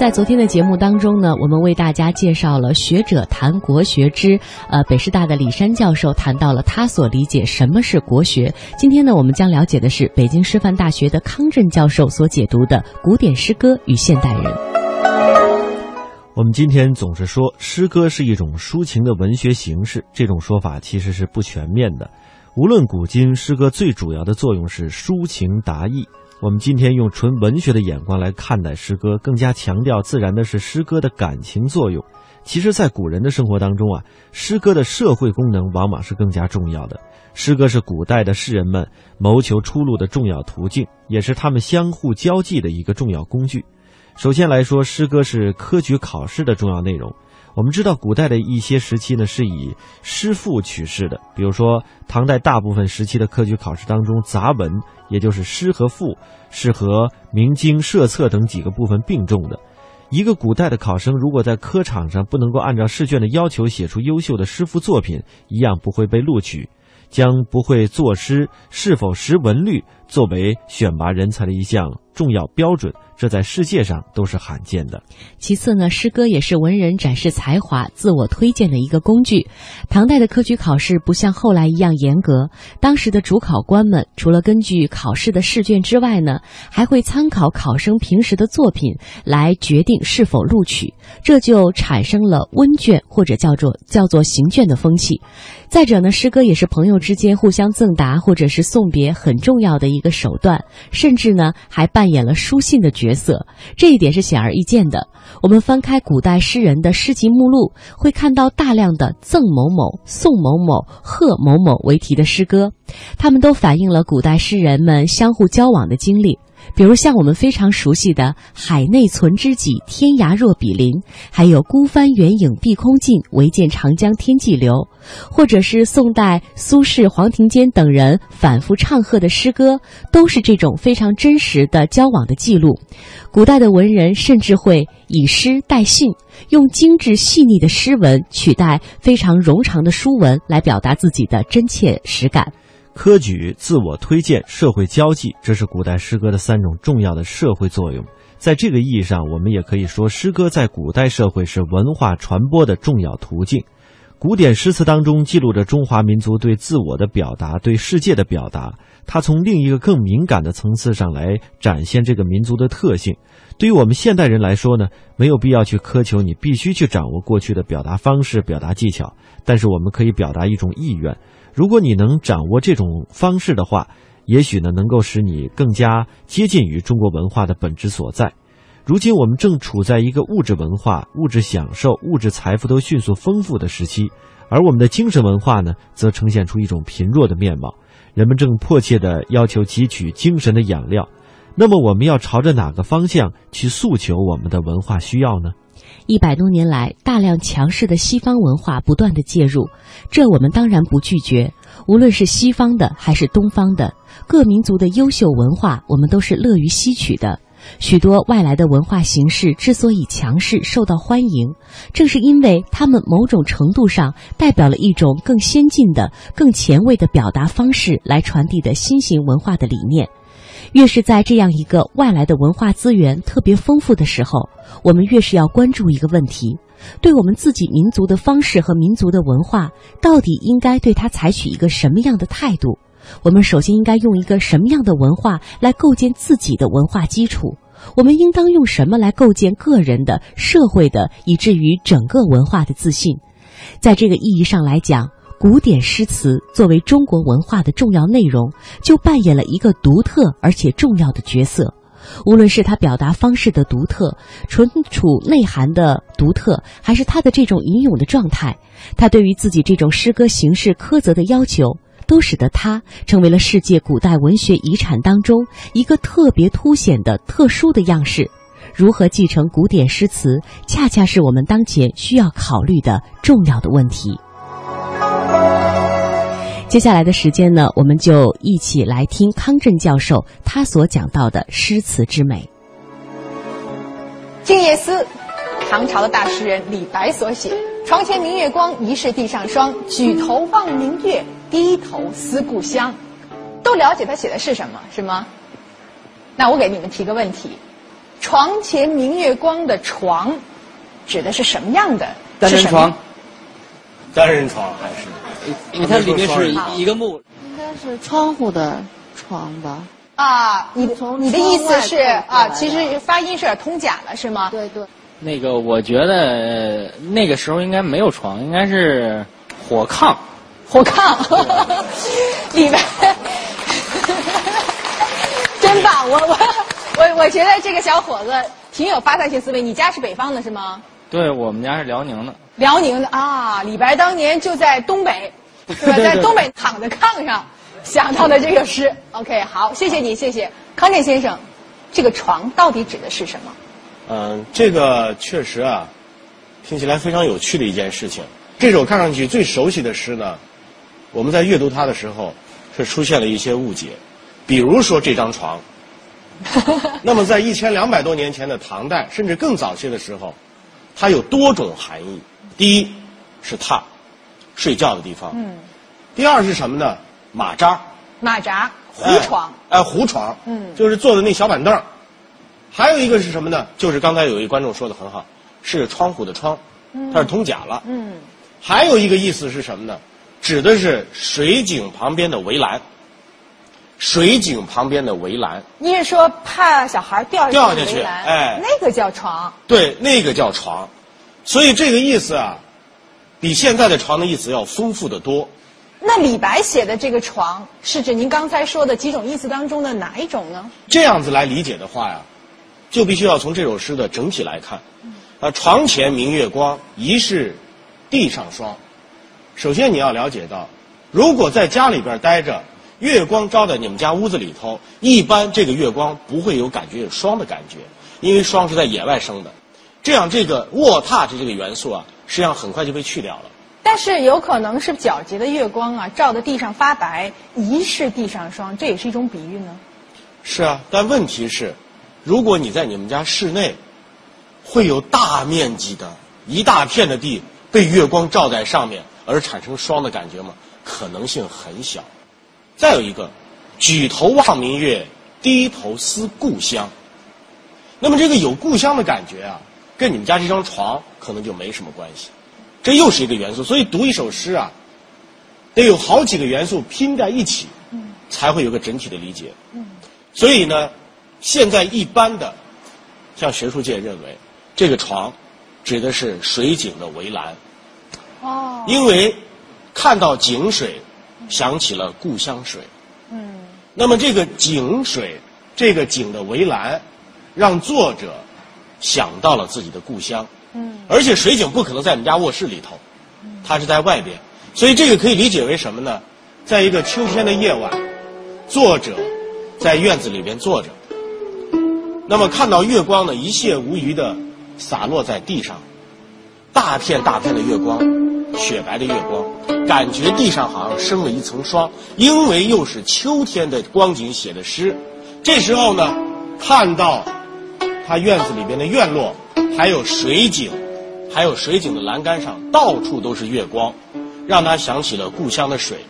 在昨天的节目当中呢，我们为大家介绍了学者谈国学之，呃，北师大的李山教授谈到了他所理解什么是国学。今天呢，我们将了解的是北京师范大学的康震教授所解读的古典诗歌与现代人。我们今天总是说诗歌是一种抒情的文学形式，这种说法其实是不全面的。无论古今，诗歌最主要的作用是抒情达意。我们今天用纯文学的眼光来看待诗歌，更加强调自然的是诗歌的感情作用。其实，在古人的生活当中啊，诗歌的社会功能往往是更加重要的。诗歌是古代的士人们谋求出路的重要途径，也是他们相互交际的一个重要工具。首先来说，诗歌是科举考试的重要内容。我们知道，古代的一些时期呢是以诗赋取士的，比如说唐代大部分时期的科举考试当中，杂文也就是诗和赋是和明经社策等几个部分并重的。一个古代的考生如果在科场上不能够按照试卷的要求写出优秀的诗赋作品，一样不会被录取，将不会作诗、是否识文律作为选拔人才的一项重要标准。这在世界上都是罕见的。其次呢，诗歌也是文人展示才华、自我推荐的一个工具。唐代的科举考试不像后来一样严格，当时的主考官们除了根据考试的试卷之外呢，还会参考考生平时的作品来决定是否录取，这就产生了温卷或者叫做叫做行卷的风气。再者呢，诗歌也是朋友之间互相赠答或者是送别很重要的一一个手段，甚至呢还扮演了书信的角色。这一点是显而易见的。我们翻开古代诗人的诗集目录，会看到大量的赠某某、宋某某、贺某某为题的诗歌，他们都反映了古代诗人们相互交往的经历。比如像我们非常熟悉的“海内存知己，天涯若比邻”，还有“孤帆远影碧空尽，唯见长江天际流”，或者是宋代苏轼、黄庭坚等人反复唱和的诗歌，都是这种非常真实的交往的记录。古代的文人甚至会以诗代信，用精致细腻的诗文取代非常冗长的书文，来表达自己的真切实感。科举、自我推荐、社会交际，这是古代诗歌的三种重要的社会作用。在这个意义上，我们也可以说，诗歌在古代社会是文化传播的重要途径。古典诗词当中记录着中华民族对自我的表达、对世界的表达，它从另一个更敏感的层次上来展现这个民族的特性。对于我们现代人来说呢，没有必要去苛求你必须去掌握过去的表达方式、表达技巧，但是我们可以表达一种意愿。如果你能掌握这种方式的话，也许呢能够使你更加接近于中国文化的本质所在。如今我们正处在一个物质文化、物质享受、物质财富都迅速丰富的时期，而我们的精神文化呢，则呈现出一种贫弱的面貌。人们正迫切地要求汲取精神的养料。那么，我们要朝着哪个方向去诉求我们的文化需要呢？一百多年来，大量强势的西方文化不断的介入，这我们当然不拒绝。无论是西方的还是东方的，各民族的优秀文化，我们都是乐于吸取的。许多外来的文化形式之所以强势受到欢迎，正是因为他们某种程度上代表了一种更先进的、更前卫的表达方式来传递的新型文化的理念。越是在这样一个外来的文化资源特别丰富的时候，我们越是要关注一个问题：对我们自己民族的方式和民族的文化，到底应该对它采取一个什么样的态度？我们首先应该用一个什么样的文化来构建自己的文化基础？我们应当用什么来构建个人的、社会的，以至于整个文化的自信？在这个意义上来讲。古典诗词作为中国文化的重要内容，就扮演了一个独特而且重要的角色。无论是它表达方式的独特、存储内涵的独特，还是它的这种吟咏的状态，它对于自己这种诗歌形式苛责的要求，都使得它成为了世界古代文学遗产当中一个特别凸显的特殊的样式。如何继承古典诗词，恰恰是我们当前需要考虑的重要的问题。接下来的时间呢，我们就一起来听康震教授他所讲到的诗词之美。《静夜思》，唐朝的大诗人李白所写。床前明月光，疑是地上霜。举头望明月，低头思故乡。都了解他写的是什么，是吗？那我给你们提个问题：床前明月光的床，指的是什么样的？单人床，单人床还是？因为它里面是一个木。应该是窗户的窗吧？啊，你从你的意思是啊，其实发音是有点通假了，是吗？对对，那个我觉得呃那个时候应该没有床，应该是火炕。火炕，里边真棒！我我我我觉得这个小伙子挺有发散性思维。你家是北方的是吗？对我们家是辽宁的。辽宁的啊，李白当年就在东北，对吧？在东北躺在炕上想到的这个诗。OK，好，谢谢你，谢谢康震先生。这个床到底指的是什么？嗯，这个确实啊，听起来非常有趣的一件事情。这首看上去最熟悉的诗呢，我们在阅读它的时候是出现了一些误解，比如说这张床。那么在一千两百多年前的唐代，甚至更早些的时候，它有多种含义。第一是榻，睡觉的地方。嗯。第二是什么呢？马扎。马扎、胡床。哎，哎胡床。嗯就是坐的那小板凳儿还有一个是什么呢？就是刚才有一观众说的很好，是窗户的窗，它是通假了。嗯，还有一个意思是什么呢？指的是水井旁边的围栏。水井旁边的围栏，你是说怕小孩掉掉下去哎那个叫床。对，那个叫床。所以这个意思啊，比现在的床的意思要丰富的多。那李白写的这个床，是指您刚才说的几种意思当中的哪一种呢？这样子来理解的话呀，就必须要从这首诗的整体来看。啊，床前明月光，疑是地上霜。首先你要了解到，如果在家里边待着，月光照在你们家屋子里头，一般这个月光不会有感觉有霜的感觉，因为霜是在野外生的。这样这个卧榻的这个元素啊，实际上很快就被去掉了。但是有可能是皎洁的月光啊，照的地上发白，疑是地上霜，这也是一种比喻呢。是啊，但问题是，如果你在你们家室内，会有大面积的一大片的地被月光照在上面而产生霜的感觉吗？可能性很小。再有一个，举头望明月，低头思故乡。那么这个有故乡的感觉啊，跟你们家这张床可能就没什么关系。这又是一个元素，所以读一首诗啊，得有好几个元素拼在一起，才会有个整体的理解。所以呢，现在一般的，像学术界认为，这个床指的是水井的围栏，哦，因为看到井水，想起了故乡水。嗯，那么这个井水，这个井的围栏，让作者想到了自己的故乡。嗯，而且水井不可能在你们家卧室里头，它是在外边，所以这个可以理解为什么呢？在一个秋天的夜晚，作者在院子里边坐着，那么看到月光呢一泻无余的洒落在地上，大片大片的月光，雪白的月光，感觉地上好像生了一层霜，因为又是秋天的光景写的诗。这时候呢，看到他院子里边的院落，还有水井，还有水井的栏杆上到处都是月光，让他想起了故乡的水，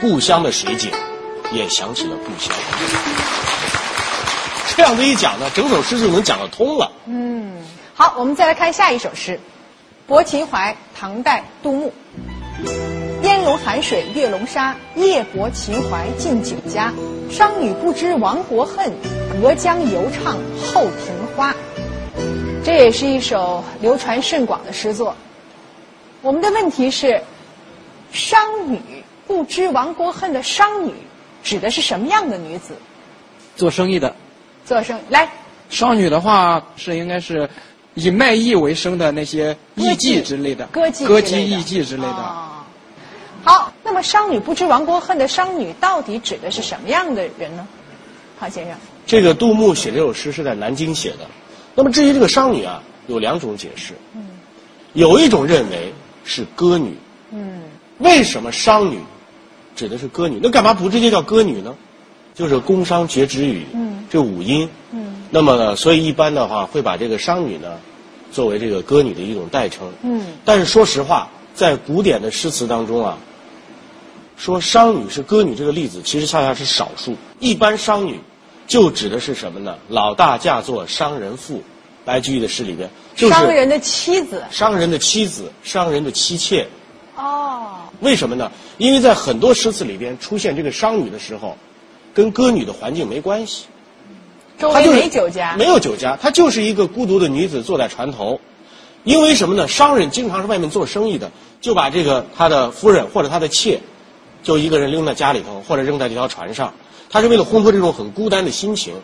故乡的水井，也想起了故乡。这样子一讲呢，整首诗就能讲得通了。嗯，好，我们再来看下一首诗，《泊秦淮》，唐代杜牧。烟笼寒水月笼沙，夜泊秦淮近酒家。商女不知亡国恨，隔江犹唱后庭花。这也是一首流传甚广的诗作。我们的问题是，商女不知亡国恨的商女，指的是什么样的女子？做生意的做生意来，商女的话是应该是以卖艺为生的那些艺妓之类的，歌妓歌妓、之类的艺妓之类的。哦好，那么商女不知亡国恨的商女到底指的是什么样的人呢？郝先生，这个杜牧写这首诗是在南京写的。那么至于这个商女啊，有两种解释。嗯有一种认为是歌女。嗯，为什么商女指的是歌女？那干嘛不直接叫歌女呢？就是工商角徵羽，嗯这五音。嗯，那么呢，所以一般的话会把这个商女呢，作为这个歌女的一种代称。嗯，但是说实话，在古典的诗词当中啊，说商女是歌女这个例子，其实恰恰是少数。一般商女就指的是什么呢？老大嫁作商人妇，白居易的诗里边就是商人的妻子。商人的妻子，商人的妻妾。哦，为什么呢？因为在很多诗词里边出现这个商女的时候，跟歌女的环境没关系。周围她就是没酒家。没有酒家，她就是一个孤独的女子坐在船头。因为什么呢？商人经常是外面做生意的，就把这个他的夫人或者他的妾，就一个人扔在家里头，或者扔在这条船上。他是为了烘托这种很孤单的心情。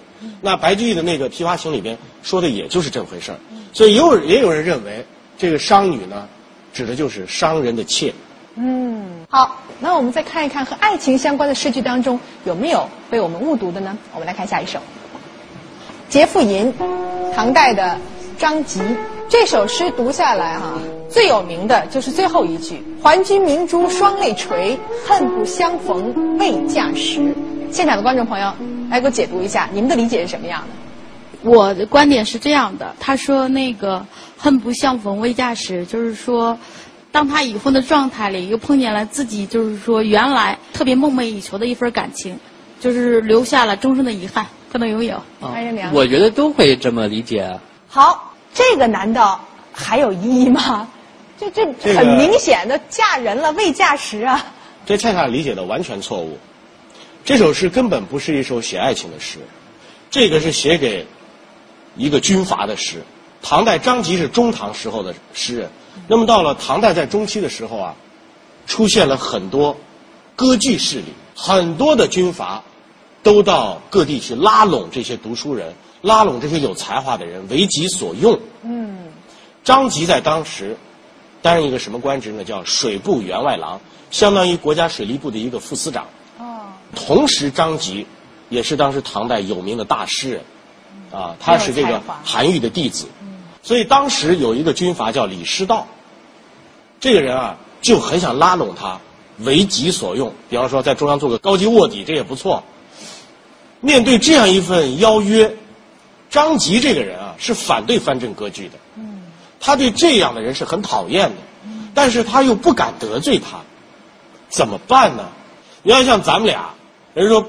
那白居易的那个《琵琶行》里边说的也就是这回事儿。所以也有也有人认为，这个商女呢，指的就是商人的妾。嗯，好，那我们再看一看和爱情相关的诗句当中有没有被我们误读的呢？我们来看下一首《杰富吟》，唐代的张籍。这首诗读下来哈、最有名的就是最后一句“还君明珠双泪垂，恨不相逢未嫁时”。现场的观众朋友，来给我解读一下，你们的理解是什么样的？我的观点是这样的，他说那个恨不相逢未嫁时，就是说，当他已婚的状态里，又碰见了自己，就是说原来特别梦寐以求的一份感情，就是留下了终生的遗憾，可能拥有。安仁良，我觉得都会这么理解。好，这个难道还有意义吗？这这这个很明显的嫁人了未嫁时啊！这恰恰理解的完全错误。这首诗根本不是一首写爱情的诗，这个是写给一个军阀的诗。唐代张籍是中唐时候的诗人，那么到了唐代在中期的时候啊，出现了很多割据势力，很多的军阀都到各地去拉拢这些读书人，拉拢这些有才华的人，为己所用。嗯，张籍在当时担任一个什么官职呢？叫水部员外郎，相当于国家水利部的一个副司长。哦，同时，张籍也是当时唐代有名的大诗人，啊，他是这个韩愈的弟子，所以当时有一个军阀叫李师道，这个人啊就很想拉拢他，为己所用。比方说，在中央做个高级卧底，这也不错。面对这样一份邀约，张籍这个人啊是反对藩镇割据的，他对这样的人是很讨厌的，但是他又不敢得罪他，怎么办呢？你要像咱们俩，人说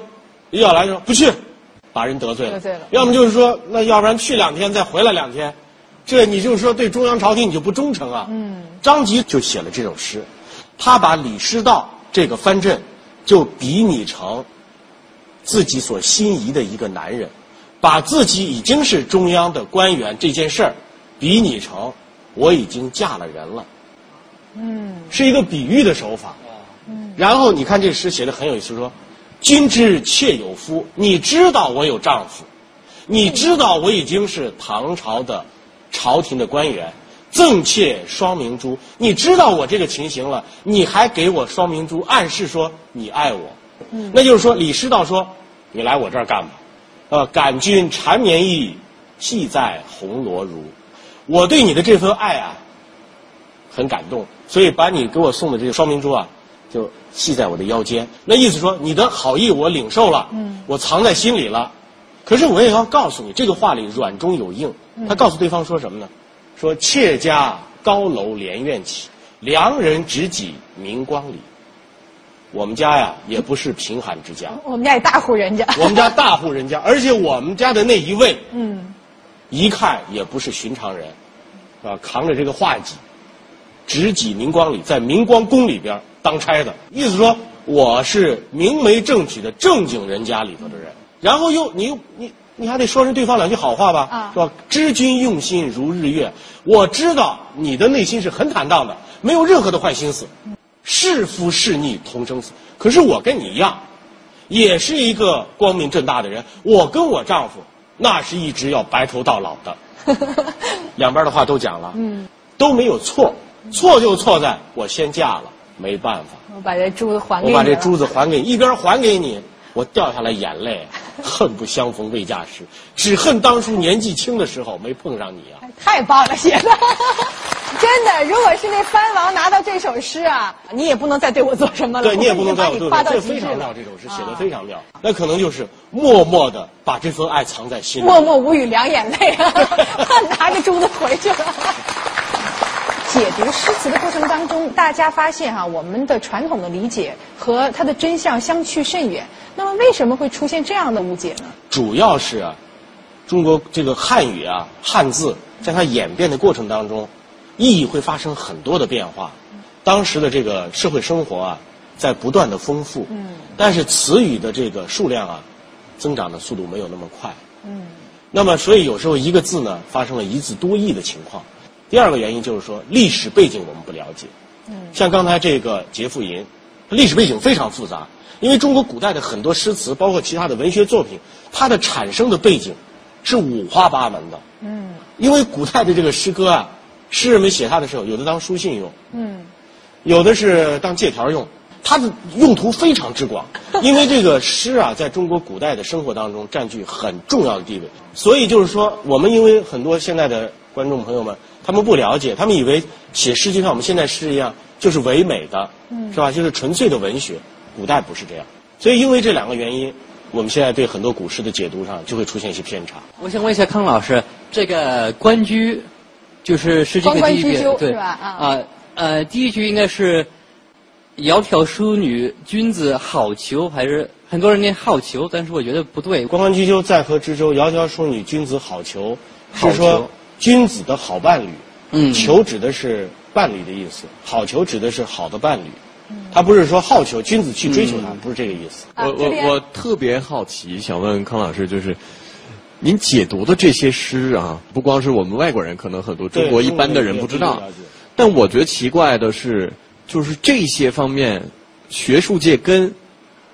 李小来说不去，把人得罪了；得罪了要么就是说，那要不然去两天再回来两天，这你就是说对中央朝廷你就不忠诚啊。嗯，张籍就写了这首诗，他把李师道这个藩镇就比拟成自己所心仪的一个男人，把自己已经是中央的官员这件事儿比拟成我已经嫁了人了。嗯，是一个比喻的手法。嗯然后你看这诗写的很有意思，说：“君知妾有夫，你知道我有丈夫，你知道我已经是唐朝的朝廷的官员，赠妾双明珠，你知道我这个情形了，你还给我双明珠，暗示说你爱我。嗯那就是说，李师道说：你来我这儿干吧，呃，感君缠绵意，系在红罗襦。我对你的这份爱啊，很感动，所以把你给我送的这个双明珠啊，就系在我的腰间。那意思说，你的好意我领受了，嗯我藏在心里了。可是我也要告诉你，这个话里软中有硬。嗯他告诉对方说什么呢？说妾家高楼连苑起，良人执戟明光里。我们家呀，也不是贫寒之家，我们家也大户人家。我们家大户人家，而且我们家的那一位，嗯，一看也不是寻常人，啊，扛着这个画戟，执戟明光里，在明光宫里边当差的，意思说我是明媒正娶的正经人家里头的人。然后又你又你你还得说人对方两句好话吧，啊。是吧？知君用心如日月，我知道你的内心是很坦荡的，没有任何的坏心思，是夫是逆同生死。可是我跟你一样，也是一个光明正大的人，我跟我丈夫那是一直要白头到老的。两边的话都讲了，嗯，都没有错，错就错在我先嫁了，没办法，我把这珠子还给你我把这珠子还给你，一边还给你，我掉下来眼泪，恨不相逢未嫁时，只恨当初年纪轻的时候没碰上你啊！太棒了，写的。真的，如果是那藩王拿到这首诗啊，你也不能再对我做什么了。对你也不能把在我对你夸到这非常妙，这首诗写的啊非常妙，那可能就是默默的把这份爱藏在心里。默默无语，两眼泪啊，拿着珠子回去了。解读诗词的过程当中，大家发现哈、我们的传统的理解和它的真相相去甚远。那么为什么会出现这样的误解呢？主要是啊，中国这个汉语啊，汉字在它演变的过程当中，意义会发生很多的变化。当时的这个社会生活啊，在不断的丰富，嗯，但是词语的这个数量啊，增长的速度没有那么快，嗯，那么所以有时候一个字呢，发生了一字多义的情况。第二个原因就是说历史背景我们不了解，嗯，像刚才这个《节妇吟》，历史背景非常复杂，因为中国古代的很多诗词，包括其他的文学作品，它的产生的背景是五花八门的。嗯。因为古代的这个诗歌啊，诗人们写它的时候，有的当书信用，嗯有的是当借条用，它的用途非常之广。因为这个诗啊，在中国古代的生活当中占据很重要的地位，所以就是说，我们因为很多现在的观众朋友们，他们不了解，他们以为写诗就像我们现在诗一样，就是唯美的，嗯是吧？就是纯粹的文学。古代不是这样，所以因为这两个原因，我们现在对很多古诗的解读上就会出现一些偏差。我想问一下康老师，这个《关雎》就是《诗经》的第一关关雎鸠篇，对是吧啊啊呃，第一句应该是“窈窕淑女，君子好逑”，还是很多人念“好逑”，但是我觉得不对。关关雎鸠，在河之洲。窈窕淑女，君子好逑。是说君子的好伴侣。嗯逑指的是伴侣的意思，好逑指的是好的伴侣。他不是说好逑，君子去追求他，不是这个意思。我我我特别好奇，想问康老师，就是您解读的这些诗啊，不光是我们外国人，可能很多中国一般的人不知道。但我觉得奇怪的是，就是这些方面，学术界跟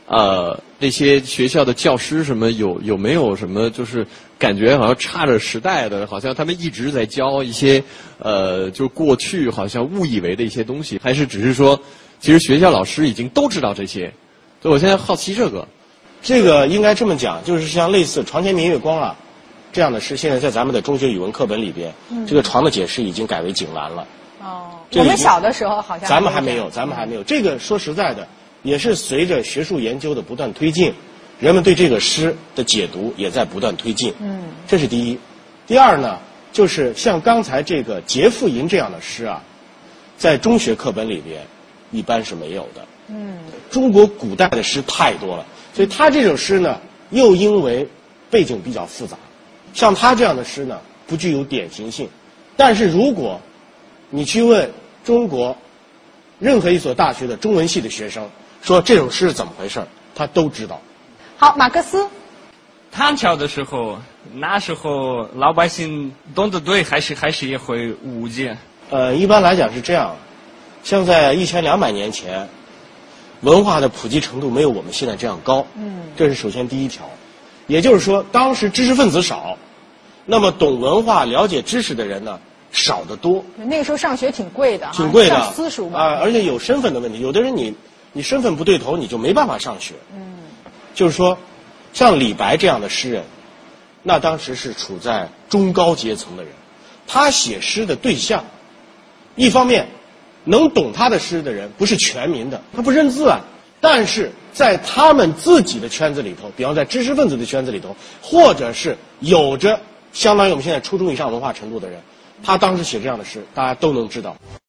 呃那些学校的教师什么有有没有什么就是感觉好像差着时代的，好像他们一直在教一些呃，就过去好像误以为的一些东西，还是只是说，其实学校老师已经都知道这些。所以我现在好奇这个。这个应该这么讲，就是像类似“床前明月光”啊这样的诗，现在在咱们的中学语文课本里边，嗯这个“床”的解释已经改为“井栏”了。哦，我们小的时候好像咱们还没有，咱们还没有。这个说实在的，也是随着学术研究的不断推进，人们对这个诗的解读也在不断推进。嗯，这是第一。第二呢，就是像刚才这个《节妇吟》这样的诗啊，在中学课本里边一般是没有的。嗯中国古代的诗太多了，所以他这首诗呢，又因为背景比较复杂，像他这样的诗呢，不具有典型性。但是如果你去问中国任何一所大学的中文系的学生，说这首诗是怎么回事儿，他都知道。好，马克思，唐朝的时候，那时候老百姓懂得对，还是还是也会误解。呃，一般来讲是这样，像在一千两百年前，文化的普及程度没有我们现在这样高。嗯这是首先第一条，也就是说，当时知识分子少，那么懂文化、了解知识的人呢少得多，那个时候上学挺贵的哈，挺贵的私塾嘛。啊、而且有身份的问题，有的人你你身份不对头，你就没办法上学。嗯就是说，像李白这样的诗人，那当时是处在中高阶层的人，他写诗的对象，一方面能懂他的诗的人不是全民的，他不认字啊，但是在他们自己的圈子里头，比方在知识分子的圈子里头，或者是有着相当于我们现在初中以上文化程度的人，他当时写这样的诗，大家都能知道。